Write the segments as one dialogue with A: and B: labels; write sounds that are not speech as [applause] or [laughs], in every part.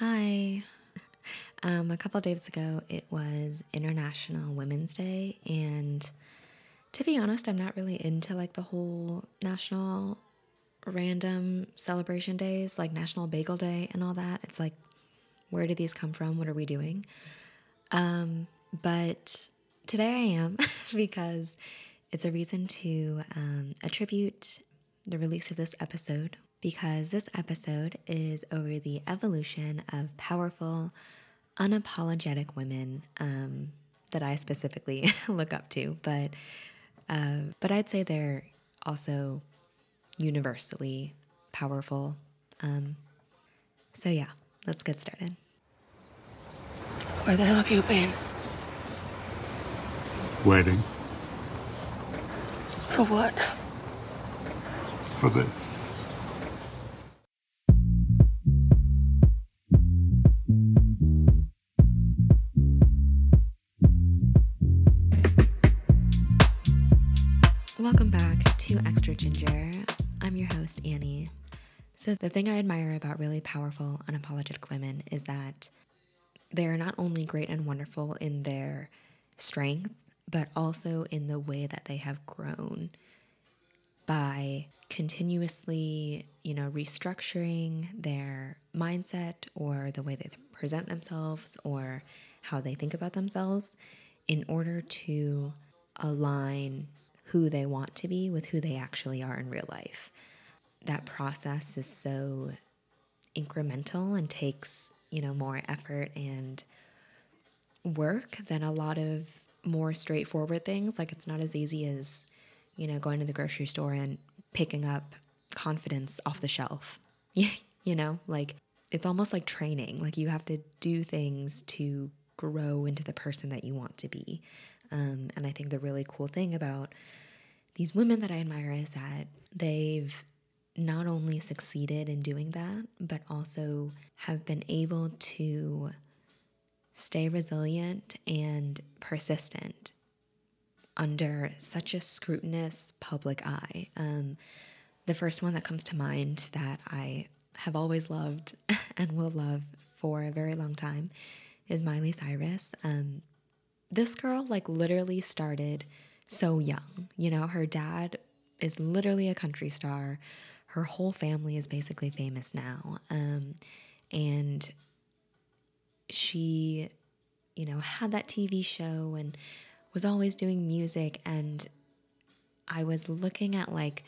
A: Hi. [laughs] Um, a couple days ago, it was International Women's Day, and to be honest, I'm not really into like the whole national random celebration days, like National Bagel Day and all that. It's like, where did these come from? What are we doing? Um, but today I am [laughs] because it's a reason to um, attribute the release of this episode because this episode is over the evolution of powerful, unapologetic women um, that I specifically [laughs] look up to. But uh, but I'd say they're also universally powerful. Um, so yeah, let's get started.
B: Where the hell have you been?
C: Waiting
B: For what?
C: for this.
A: Welcome back to Extra Ginger. I'm your host, Annie. So, the thing I admire about really powerful, unapologetic women is that they're not only great and wonderful in their strength, but also in the way that they have grown by continuously, you know, restructuring their mindset or the way they present themselves or how they think about themselves in order to align who they want to be with who they actually are in real life. That process is so incremental and takes, you know, more effort and work than a lot of more straightforward things. Like it's not as easy as, you know, going to the grocery store and picking up confidence off the shelf. [laughs] you know, like it's almost like training. Like you have to do things to grow into the person that you want to be. Um, and I think the really cool thing about these women that I admire is that they've not only succeeded in doing that, but also have been able to stay resilient and persistent under such a scrutinous public eye. Um, the first one that comes to mind that I have always loved [laughs] and will love for a very long time is Miley Cyrus. Um, this girl, like, literally started so young. You know, her dad is literally a country star. Her whole family is basically famous now. Um, and she, you know, had that TV show and was always doing music. And I was looking at like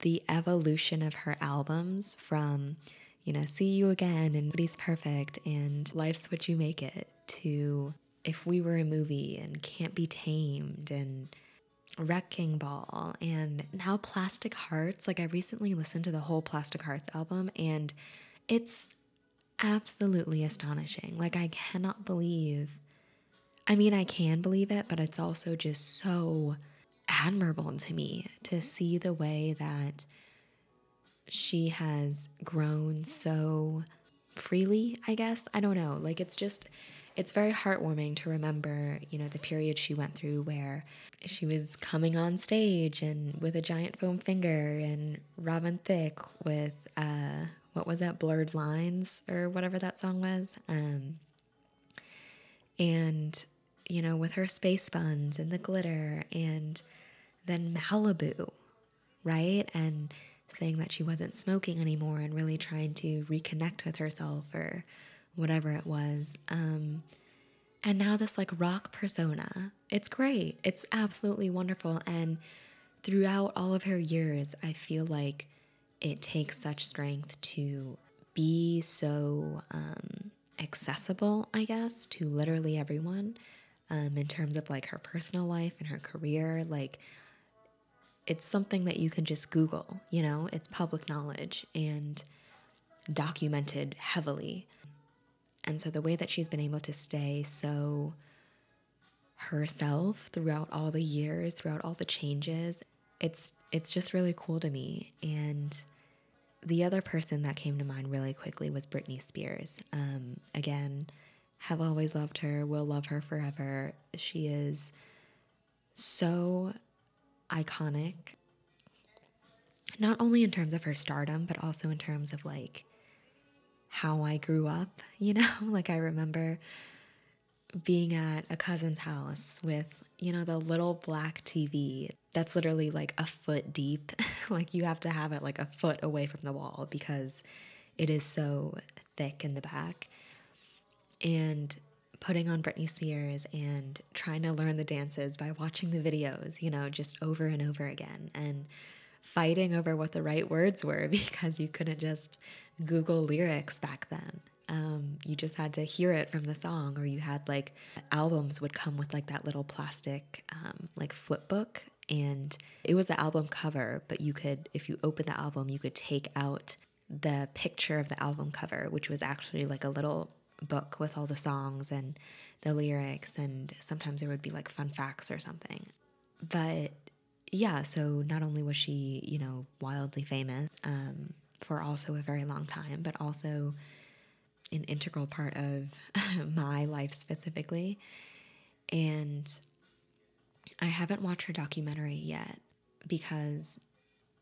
A: the evolution of her albums from, you know, See You Again and Nobody's Perfect and Life's What You Make It to If We Were a Movie and Can't Be Tamed and Wrecking Ball and now Plastic Hearts. Like I recently listened to the whole Plastic Hearts album and it's absolutely astonishing. Like I cannot believe I mean I can believe it, but it's also just so admirable to me to see the way that she has grown so freely, I guess. I don't know. Like it's just it's very heartwarming to remember, you know, the period she went through where she was coming on stage and with a giant foam finger and Robin Thicke with uh what was that blurred lines or whatever that song was? Um and you know with her space buns and the glitter and then Malibu right? And saying that she wasn't smoking anymore and really trying to reconnect with herself or whatever it was um and now this like rock persona it's great. It's absolutely wonderful and throughout all of her years i feel like it takes such strength to be so um, accessible i guess to literally everyone um, in terms of like her personal life and her career. Like it's something that you can just google you know? It's public knowledge and documented heavily and so the way that she's been able to stay so herself throughout all the years, throughout all the changes, it's it's just really cool to me. And the other person that came to mind really quickly was Britney Spears. Um, again, have always loved her, will love her forever. She is so iconic, not only in terms of her stardom, but also in terms of like how I grew up, [laughs] you know? like I remember being at a cousin's house with, you know, the little black TV that's literally like a foot deep. [laughs] like you have to have it like a foot away from the wall because it is so thick in the back. And putting on Britney Spears and trying to learn the dances by watching the videos, you know, just over and over again and fighting over what the right words were [laughs] because you couldn't just Google lyrics back then. Um, you just had to hear it from the song, or you had like albums would come with like that little plastic um, like flip book, and it was the album cover. But you could, if you open the album, you could take out the picture of the album cover, which was actually like a little book with all the songs and the lyrics, and sometimes there would be like fun facts or something. But yeah, so not only was she, you know, wildly famous um, for also a very long time, but also an integral part of [laughs] my life specifically. And I haven't watched her documentary yet because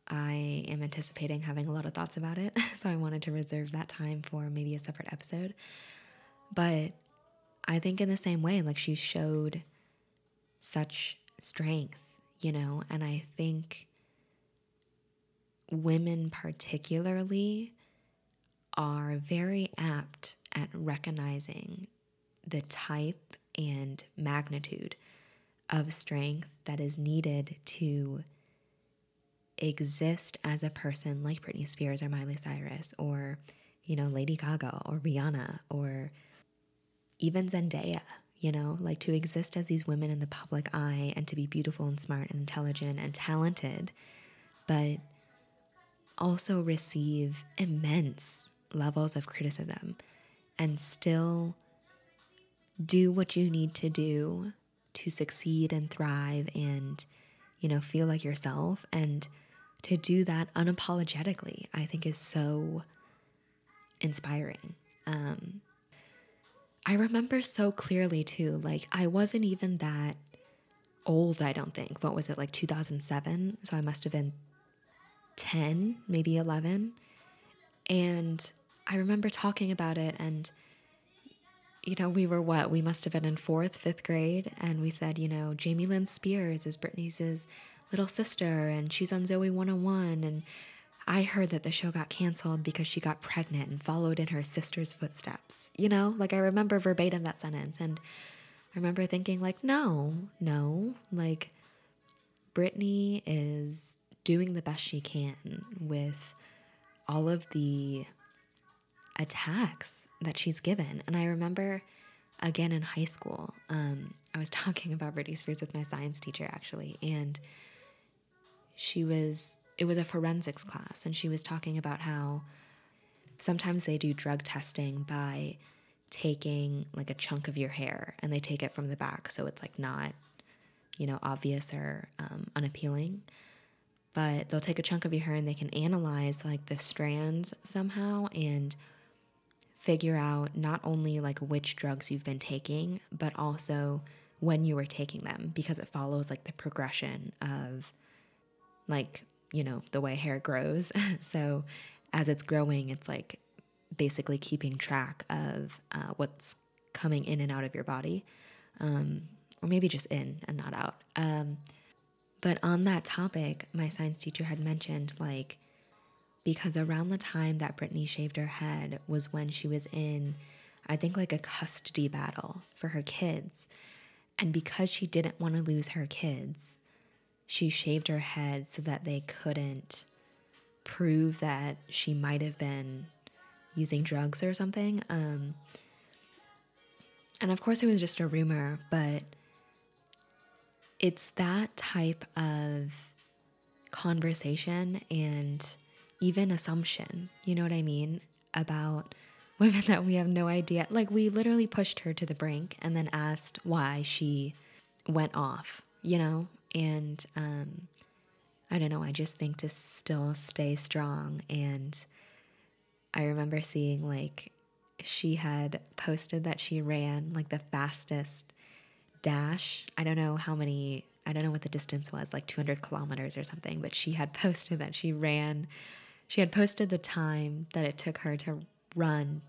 A: I am anticipating having a lot of thoughts about it. [laughs] So I wanted to reserve that time for maybe a separate episode. But I think in the same way, like she showed such strength, you know, and I think women particularly are very apt at recognizing the type and magnitude of strength that is needed to exist as a person like Britney Spears or Miley Cyrus or, you know, Lady Gaga or Rihanna or even Zendaya, you know, like to exist as these women in the public eye and to be beautiful and smart and intelligent and talented, but also receive immense levels of criticism and still do what you need to do to succeed and thrive and you know feel like yourself. And to do that unapologetically i think is so inspiring. Um i remember so clearly too like i wasn't even that old i don't think what was it like 2007 so i must have been 10 maybe 11 and I remember talking about it, and, you know, we were what? We must have been in fourth, fifth grade, and we said, you know, Jamie Lynn Spears is Britney's little sister, and she's on Zoey 101. And I heard that the show got canceled because she got pregnant and followed in her sister's footsteps. You know, like I remember verbatim that sentence. And I remember thinking, like, no, no, like, Britney is doing the best she can with all of the attacks that she's given. And I remember again in high school, um, I was [laughs] talking about Britney Spears with my science teacher actually, and she was, it was a forensics class, and she was talking about how sometimes they do drug testing by taking like a chunk of your hair and they take it from the back so it's like not, you know, obvious or um, unappealing. But they'll take a chunk of your hair and they can analyze like the strands somehow and figure out not only like which drugs you've been taking but also when you were taking them because it follows like the progression of like you know the way hair grows [laughs] so as it's growing it's like basically keeping track of uh, what's coming in and out of your body um, or maybe just in and not out um, but on that topic, my science teacher had mentioned like, because around the time that Britney shaved her head was when she was in, I think, like a custody battle for her kids. And because she didn't want to lose her kids, she shaved her head so that they couldn't prove that she might have been using drugs or something. Um, and of course, it was just a rumor, but it's that type of conversation and even assumption, you know what I mean, about [laughs] women that we have no idea. Like, we literally pushed her to the brink and then asked why she went off, you know? And um, I don't know, I just think to still stay strong. And I remember seeing, like, she had posted that she ran like the fastest dash. I don't know how many, I don't know what the distance was, like 200 kilometers or something, but she had [laughs] posted that she ran, she had posted the time that it took her to run,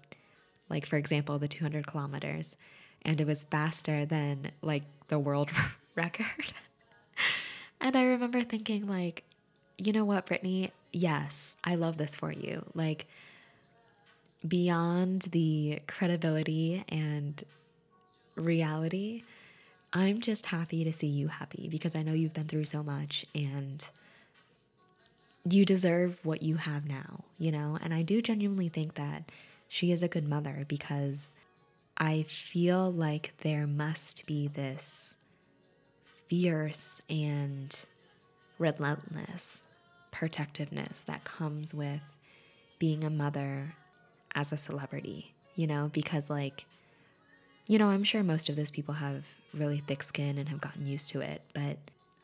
A: like for example, the 200 kilometers, and it was faster than like the world [laughs] record. And I remember thinking, like, you know what, Britney? Yes, I love this for you. Like, beyond the credibility and reality, I'm just happy to see you happy because I know you've been through so much and you deserve what you have now, you know? And I do genuinely think that she is a good mother because I feel like there must be this fierce and relentless protectiveness that comes with being a mother as a celebrity, you know, because like, you know, I'm sure most of those people have really thick skin and have gotten used to it, but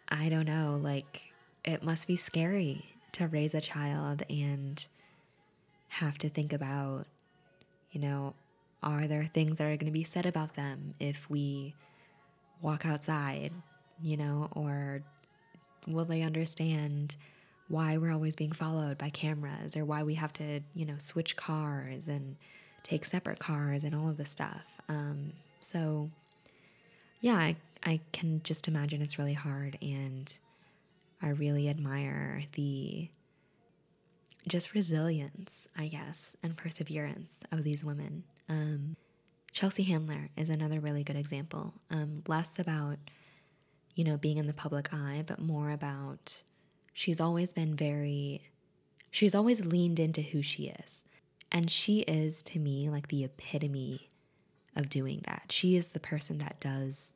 A: I don't know, like, it must be scary to raise a child and have to think about, you know, are there things that are going to be said about them if we walk outside, you know, or will they understand why we're always being followed by cameras or why we have to, you know, switch cars and take separate cars and all of this stuff. Um, so, yeah, I, I can just imagine it's really hard. And I really admire the just resilience, I guess, and perseverance of these women. Um, Chelsea Handler is another really good example. Um, less about, you know, being in the public eye, but more about she's always been very, she's always leaned into who she is. And she is, to me, like the epitome of doing that. She is the person that does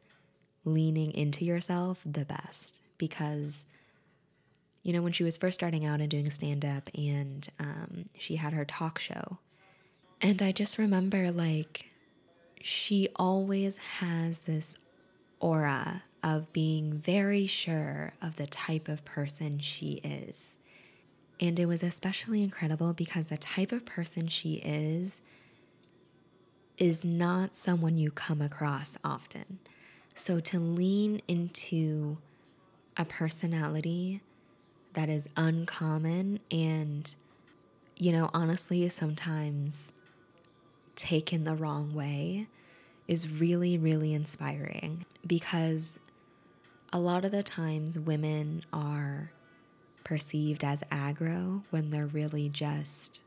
A: leaning into yourself the best because you know, when she was first starting out and doing stand up, and um, she had her talk show. And I just remember, like, she always has this aura of being very sure of the type of person she is. And it was especially incredible because the type of person she is is not someone you come across often. So to lean into a personality that is uncommon and, you know, honestly, sometimes taken the wrong way is really, really inspiring because a lot of the times women are perceived as aggro when they're really just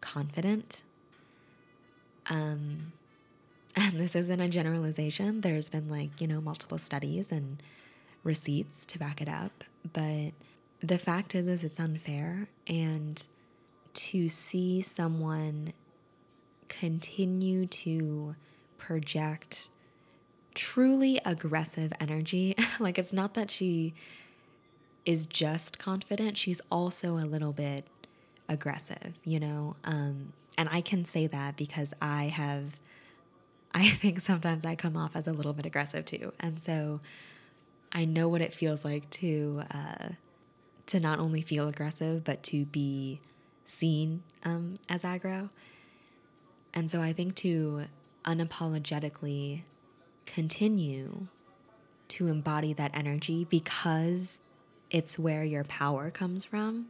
A: confident. Um, [laughs] and this isn't a generalization. There's been like, you know, multiple studies and receipts to back it up. But the fact is is it's unfair and to see someone continue to project truly aggressive energy. [laughs] Like it's not that she is just confident she's also a little bit aggressive you know? Um, and i can say that because i have [laughs] i think sometimes i come off as a little bit aggressive too. And so i know what it feels like to uh, to not only feel aggressive, but to be seen um, as aggro. And so I think to unapologetically continue to embody that energy because it's where your power comes from,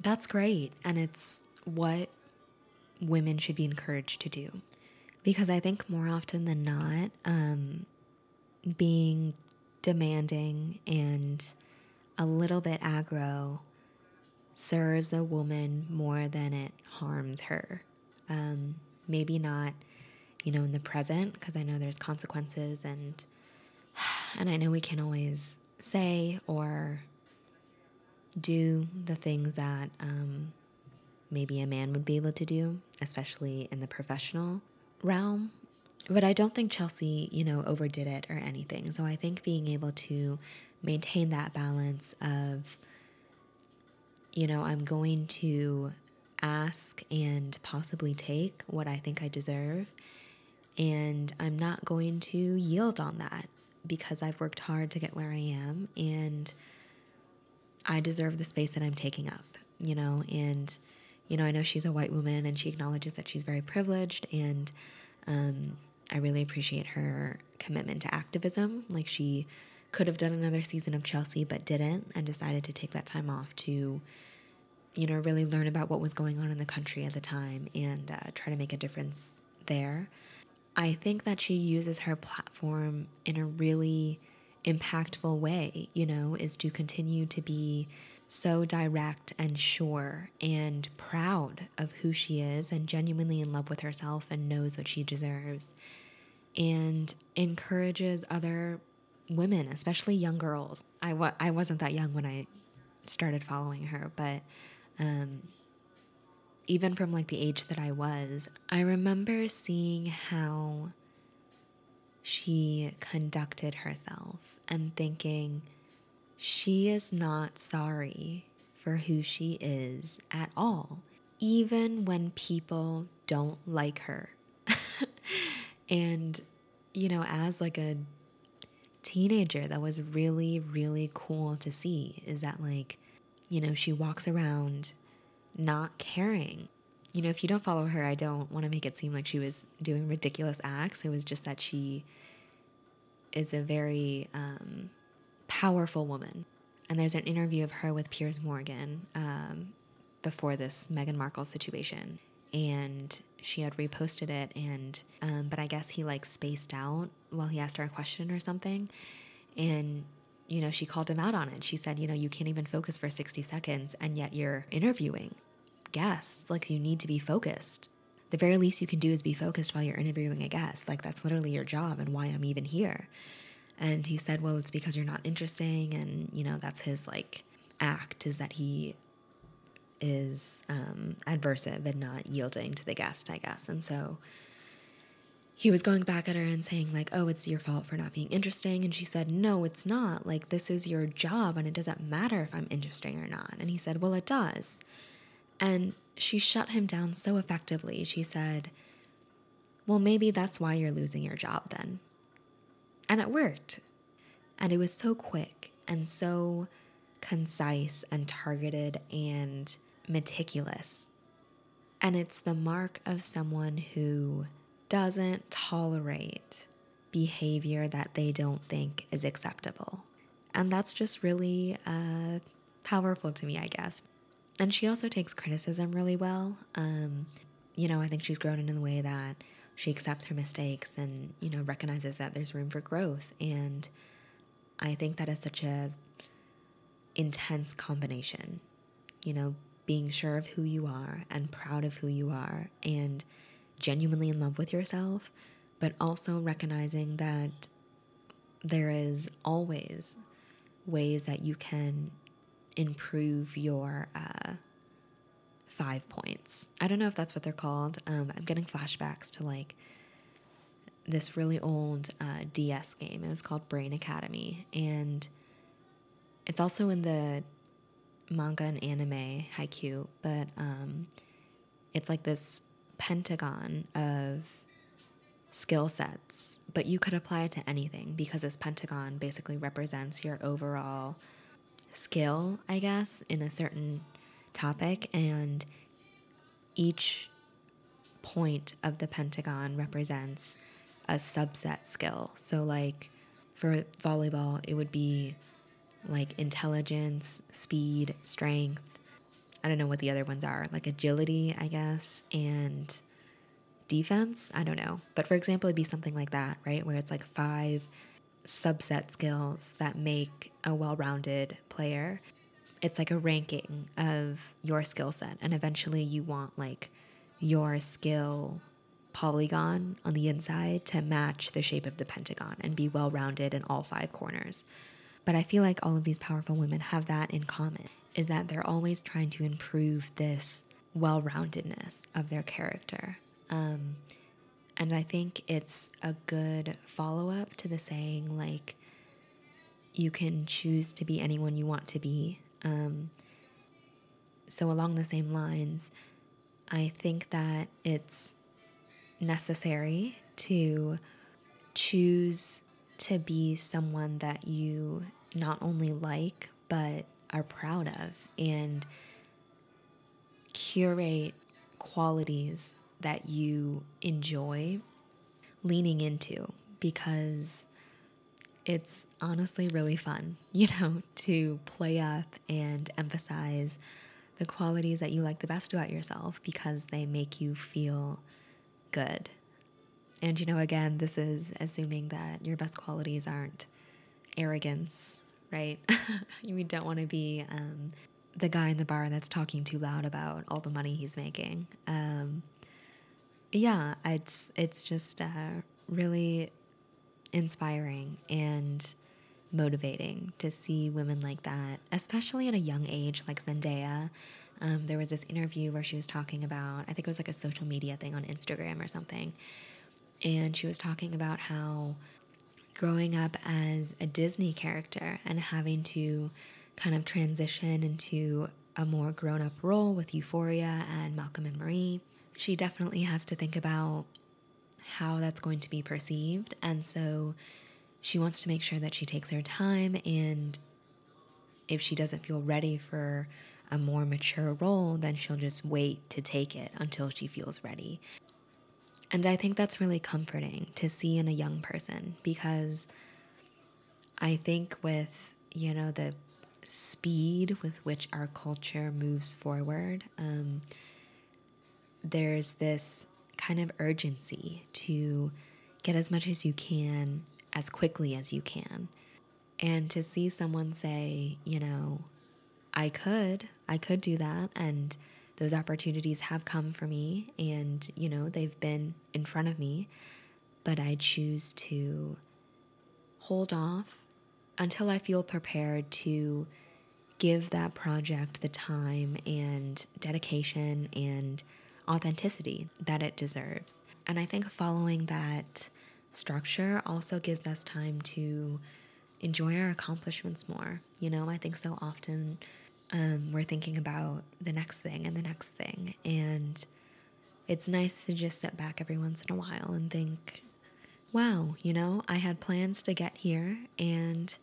A: that's great. And it's what women should be encouraged to do. Because I think more often than not, um, being demanding and a little bit aggro serves a woman more than it harms her. Um, maybe not, you know, in the present, because I know there's consequences and and I know we can always say or do the things that um, maybe a man would be able to do, especially in the professional realm. But I don't think Chelsea, you know, overdid it or anything. So I think being able to maintain that balance of, you know, I'm going to ask and possibly take what I think I deserve. And I'm not going to yield on that because I've worked hard to get where I am and I deserve the space that I'm taking up, you know. And, you know, I know she's a white woman and she acknowledges that she's very privileged. And um, I really appreciate her commitment to activism. Like, she could have done another season of Chelsea but didn't and decided to take that time off to you know, really learn about what was going on in the country at the time and uh, try to make a difference there. I think that she uses her platform in a really impactful way, you know, is to continue to be so direct and sure and proud of who she is and genuinely in love with herself and knows what she deserves and encourages other women, especially young girls. I, wa- I wasn't that young when I started following her, but um, even from like the age that I was, I remember seeing how she conducted herself and thinking, she is not sorry for who she is at all, even when people don't like her. [laughs] and, you know, as like a teenager, that was really, really cool to see is that, like, you know, she walks around not caring. You know, if you don't follow her, I don't want to make it seem like she was doing ridiculous acts. It was just that she is a very um, powerful woman. And there's an interview of her with Piers Morgan um, before this Meghan Markle situation. And she had reposted it, and um, but I guess he like spaced out while he asked her a question or something. And you know, she called him out on it. She said, you know, you can't even focus for 60 seconds and yet you're interviewing guests. Like, you need to be focused. The very least you can do is be focused while you're interviewing a guest. Like, that's literally your job and why I'm even here. And he said, well, it's because you're not interesting. And, you know, that's his like act is that he is um, adversive and not yielding to the guest, I guess. And so he was going back at her and saying like oh it's your fault for not being interesting and she said no it's not like this is your job and it doesn't matter if i'm interesting or not and he said well it does and she shut him down so effectively she said well maybe that's why you're losing your job then and it worked and it was so quick and so concise and targeted and meticulous and it's the mark of someone who doesn't tolerate behavior that they don't think is acceptable. And that's just really uh, powerful to me, I guess. And she also takes criticism really well. Um, you know, I think she's grown in the way that she accepts her mistakes and, you know, recognizes that there's room for growth. And I think that is such a intense combination, you know, being sure of who you are and proud of who you are and genuinely in love with yourself, but also recognizing that there is always ways that you can improve your uh, five points. I don't know if that's what they're called. Um, I'm getting flashbacks to like this really old uh, DS game. It was called Brain Academy, and it's also in the manga and anime Haikyuu, but um, it's like this pentagon of skill sets, but you could apply it to anything because this pentagon basically represents your overall skill, I guess, in a certain topic. And each point of the pentagon represents a subset skill. So, like for volleyball, it would be like intelligence, speed, strength, I don't know what the other ones are, like agility, I guess, and defense. I don't know. But for example, it'd be something like that, right? Where it's like five subset skills that make a well rounded player. It's like a ranking of your skill set. And eventually you want like your skill polygon on the inside to match the shape of the pentagon and be well rounded in all five corners. But I feel like all of these powerful women have that in common is that they're always trying to improve this well roundedness of their character. Um, and I think it's a good follow up to the saying, like, you can choose to be anyone you want to be. Um, so, along the same lines, I think that it's necessary to choose to be someone that you not only like, but are proud of and curate qualities that you enjoy leaning into because it's honestly really fun, [laughs] you know, to play up and emphasize the qualities that you like the best about yourself because they make you feel good. And you know, again, this is assuming that your best qualities aren't arrogance, right? [laughs] we don't want to be um, the guy in the bar that's talking too loud about all the money he's making. Um, yeah, it's it's just uh, really inspiring and motivating to see women like that, especially at a young age, like Zendaya. Um, there was this interview where she was talking about, I think it was like a social media thing on Instagram or something. And she was talking about how growing up as a Disney character and having to kind of transition into a more grown up role with Euphoria and Malcolm and Marie, she definitely has to think about how that's going to be perceived. And so she wants to make sure that she takes her time and if she doesn't feel ready for a more mature role, then she'll just wait to take it until she feels ready. And I think that's really comforting to see in a young person because I think with, you know, the speed with which our culture moves forward, um, there's this kind of urgency to get as much as you can as quickly as you can. And to see someone say, you know, I could, I could do that. And those opportunities have come for me and, you know, they've been in front of me, but I choose to hold off until I feel prepared to give that project the time and dedication and authenticity that it deserves. And I think following that structure also gives us time to enjoy our accomplishments more. You know, I think so often um, we're thinking about the next thing and the next thing. And it's nice to just sit back every once in a while and think, wow, you know, I had plans to get here and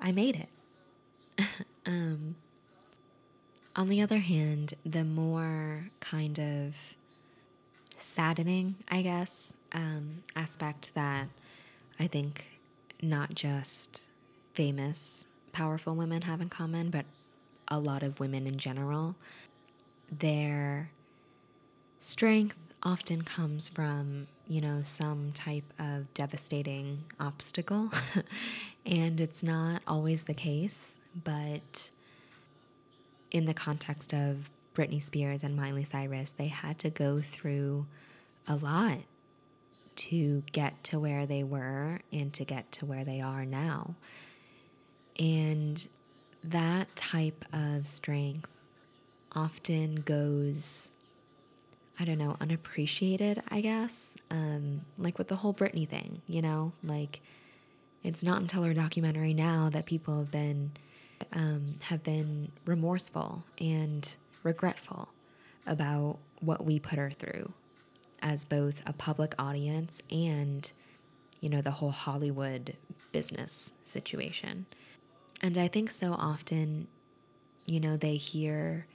A: I made it. [laughs] um, on the other hand, the more kind of saddening, I guess, um, aspect that I think not just famous, powerful women have in common, but a lot of women in general, their strength often comes from, you know, some type of devastating obstacle. [laughs] and it's not always the case, but in the context of Britney Spears and Miley Cyrus, they had to go through a lot to get to where they were and to get to where they are now. And that type of strength often goes, I don't know, unappreciated, I guess. Um, like with the whole Britney thing, you know, like it's not until her documentary now that people have been um, have been remorseful and regretful about what we put her through as both a public audience and, you know, the whole Hollywood business situation. And I think so often, you know, they hear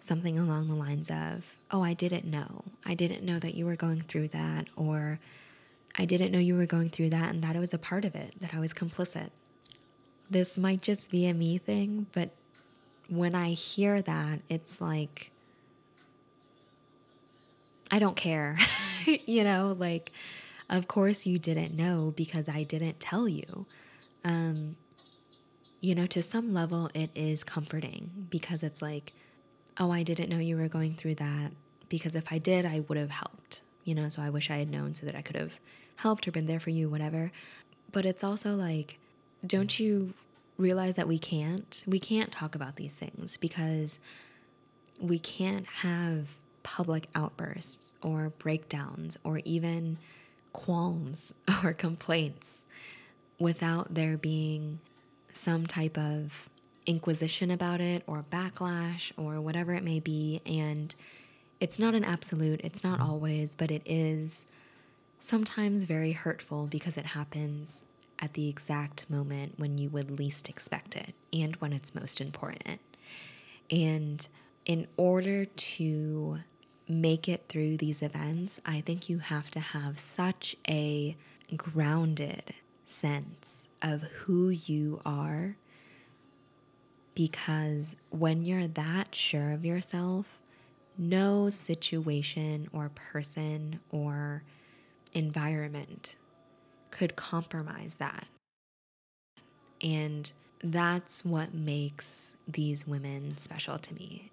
A: something along the lines of, oh, I didn't know. I didn't know that you were going through that. Or I didn't know you were going through that and that I was a part of it, that I was complicit. This might just be a me thing, but when I hear that, it's like, I don't care. [laughs] you know, like, of course you didn't know because I didn't tell you. Um, you know, to some level, it is comforting because it's like, oh, I didn't know you were going through that because if I did, I would have helped, you know, so I wish I had known so that I could have helped or been there for you, whatever. But it's also like, don't you realize that we can't? We can't talk about these things because we can't have public outbursts or breakdowns or even qualms [laughs] or complaints without there being some type of inquisition about it or backlash or whatever it may be. And it's not an absolute, it's not mm-hmm. always, but it is sometimes very hurtful because it happens at the exact moment when you would least expect it and when it's most important. And in order to make it through these events, I think you have to have such a grounded sense of who you are because when you're that sure of yourself, no situation or person or environment could compromise that. And that's what makes these women special to me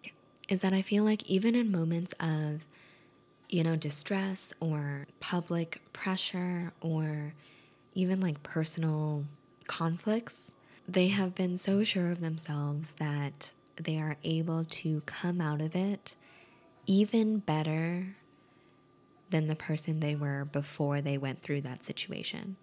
A: is that I feel like even in moments of, you know, distress or public pressure or even like personal conflicts, they have been so sure of themselves that they are able to come out of it even better than the person they were before they went through that situation.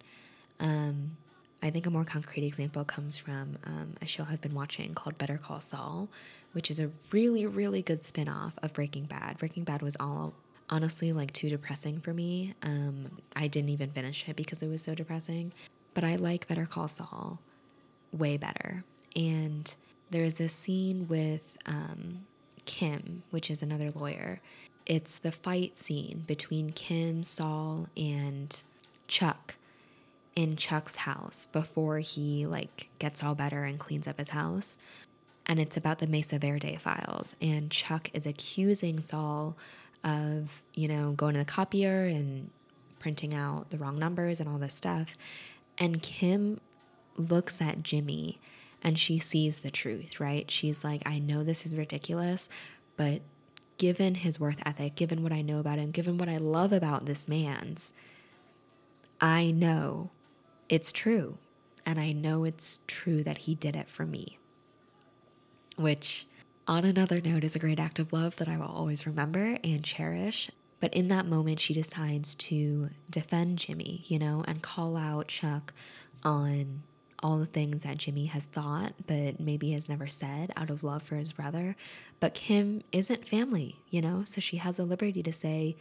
A: Um, I think a more concrete example comes from um, a show I've been watching called Better Call Saul, which is a really, really good spin off of Breaking Bad. Breaking Bad was all honestly like too depressing for me. Um, I didn't even finish it because it was so depressing. But I like Better Call Saul way better. And there's this scene with um, Kim, which is another lawyer. It's the fight scene between Kim, Saul, and Chuck in Chuck's house before he like gets all better and cleans up his house. And it's about the Mesa Verde files. And Chuck is accusing Saul of, you know, going to the copier and printing out the wrong numbers and all this stuff. And Kim looks at Jimmy and she sees the truth, right? She's like, I know this is ridiculous, but given his worth ethic, given what I know about him, given what I love about this man's, I know it's true. And I know it's true that he did it for me. Which, on another note, is a great act of love that I will always remember and cherish. But in that moment, she decides to defend Jimmy, you know, and call out Chuck on all the things that Jimmy has thought, but maybe has never said out of love for his brother. But Kim isn't family, you know, so she has the liberty to say,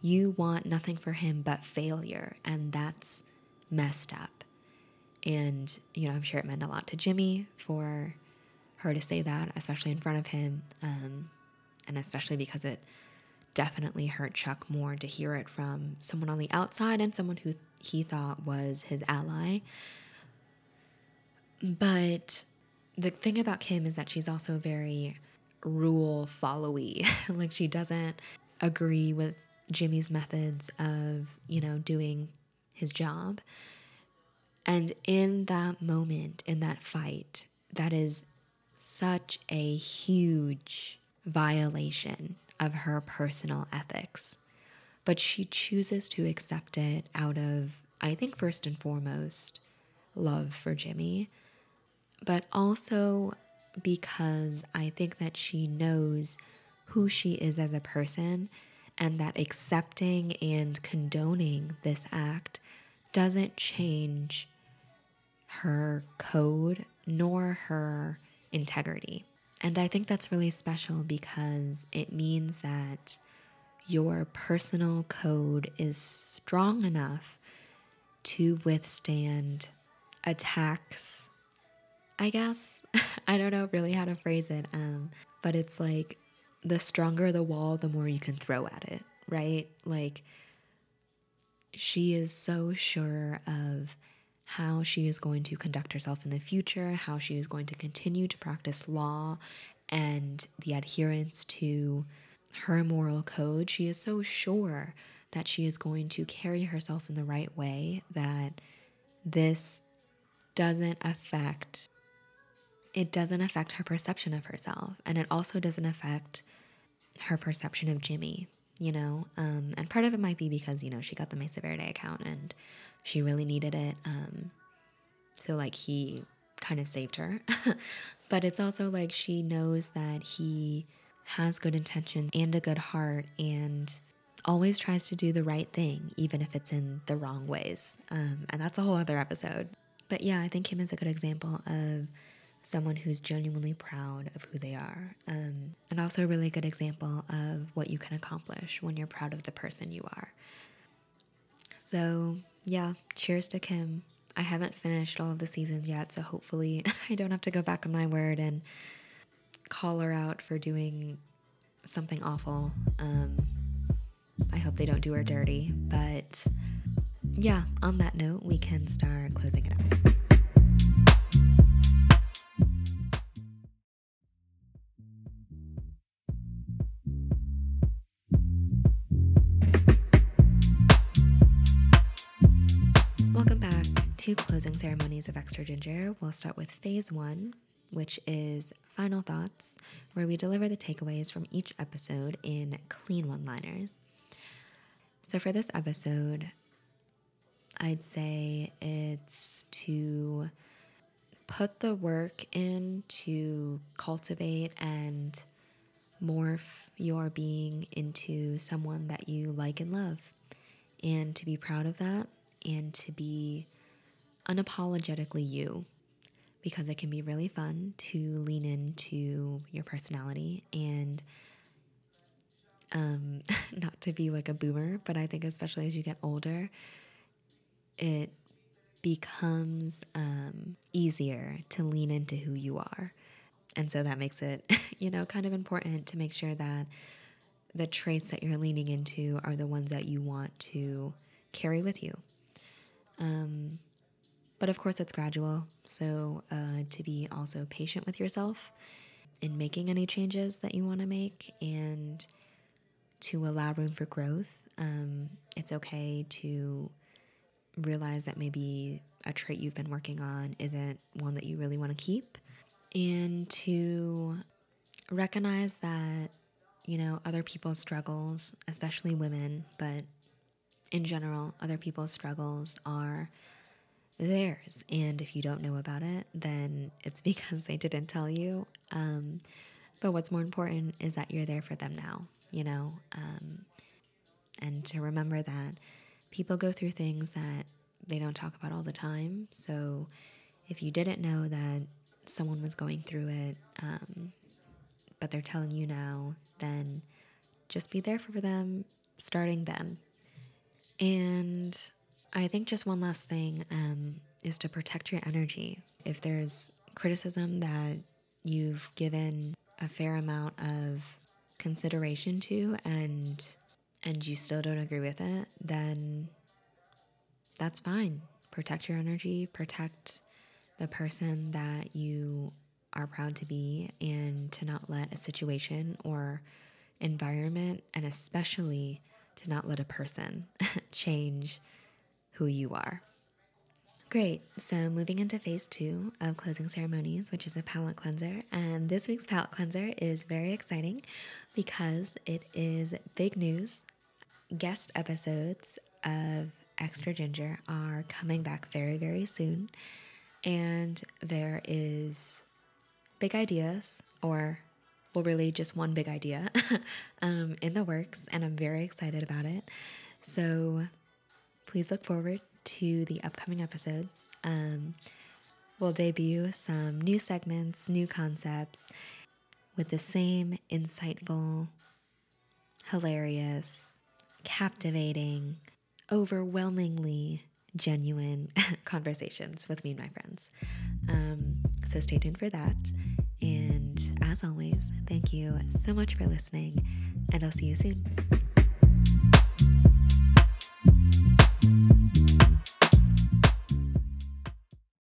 A: You want nothing for him but failure. And that's messed up. And, you know, I'm sure it meant a lot to Jimmy for her to say that, especially in front of him. Um, and especially because it definitely hurt Chuck more to hear it from someone on the outside and someone who he thought was his ally. But the thing about Kim is that she's also very rule followy. [laughs] like she doesn't agree with Jimmy's methods of, you know, doing his job. And in that moment, in that fight, that is such a huge violation of her personal ethics. But she chooses to accept it out of, I think, first and foremost, love for Jimmy, but also because I think that she knows who she is as a person and that accepting and condoning this act doesn't change her code nor her integrity. And I think that's really special because it means that your personal code is strong enough to withstand attacks. I guess. [laughs] I don't know really how to phrase it. Um, but it's like the stronger the wall, the more you can throw at it, right? Like she is so sure of how she is going to conduct herself in the future, how she is going to continue to practice law and the adherence to her moral code. She is so sure that she is going to carry herself in the right way that this doesn't affect it doesn't affect her perception of herself and it also doesn't affect her perception of Jimmy you know? Um, and part of it might be because you know she got the Mesa Verde account and she really needed it um, so like he kind of saved her. [laughs] But it's also like she knows that he has good intentions and a good heart and always tries to do the right thing even if it's in the wrong ways. Um, and that's a whole other episode. But yeah i think Kim is a good example of someone who's genuinely proud of who they are. Um, and also a really good example of what you can accomplish when you're proud of the person you are. So, yeah, cheers to Kim. I haven't finished all of the seasons yet, so hopefully [laughs] I don't have to go back on my word and call her out for doing something awful. Um, I hope they don't do her dirty. But yeah, on that note, we can start closing it up. Two closing ceremonies of Extra Ginger. We'll start with phase one, which is final thoughts, where we deliver the takeaways from each episode in clean one liners. So for this episode, I'd say it's to put the work in to cultivate and morph your being into someone that you like and love, and to be proud of that, and to be unapologetically you because it can be really fun to lean into your personality and um, [laughs] not to be like a boomer, but I think especially as you get older, it becomes um, easier to lean into who you are. And so that makes it, [laughs] you know, kind of important to make sure that the traits that you're leaning into are the ones that you want to carry with you. Um, but of course, it's gradual. So uh, to be also patient with yourself in making any changes that you want to make and to allow room for growth. Um, it's okay to realize that maybe a trait you've been working on isn't one that you really want to keep, and to recognize that, you know, other people's struggles, especially women, but in general, other people's struggles are theirs. And if you don't know about it, then it's [laughs] because they didn't tell you. Um, but what's more important is that you're there for them now, you know? Um, and to remember that people go through things that they don't talk about all the time. So if you didn't know that someone was going through it, um, but they're telling you now, then just be there for them starting then. And I think just one last thing um, is to protect your energy. If there's criticism that you've given a fair amount of consideration to and and you still don't agree with it, then that's fine. Protect your energy, protect the person that you are proud to be, and to not let a situation or environment, and especially to not let a person [laughs] change who you are. Great. So, moving into phase two of closing ceremonies, which is a palate cleanser. And this week's palate cleanser is very exciting because it is big news. Guest episodes of Extra Ginger are coming back very, very soon. And there is big ideas, or well, really just one big idea [laughs] um, in the works, and I'm very excited about it. So please look forward to the upcoming episodes. Um, we'll debut some new segments, new concepts with the same insightful, hilarious, captivating, overwhelmingly genuine [laughs] conversations with me and my friends. Um, so stay tuned for that. And as always, thank you so much for listening, and I'll see you soon.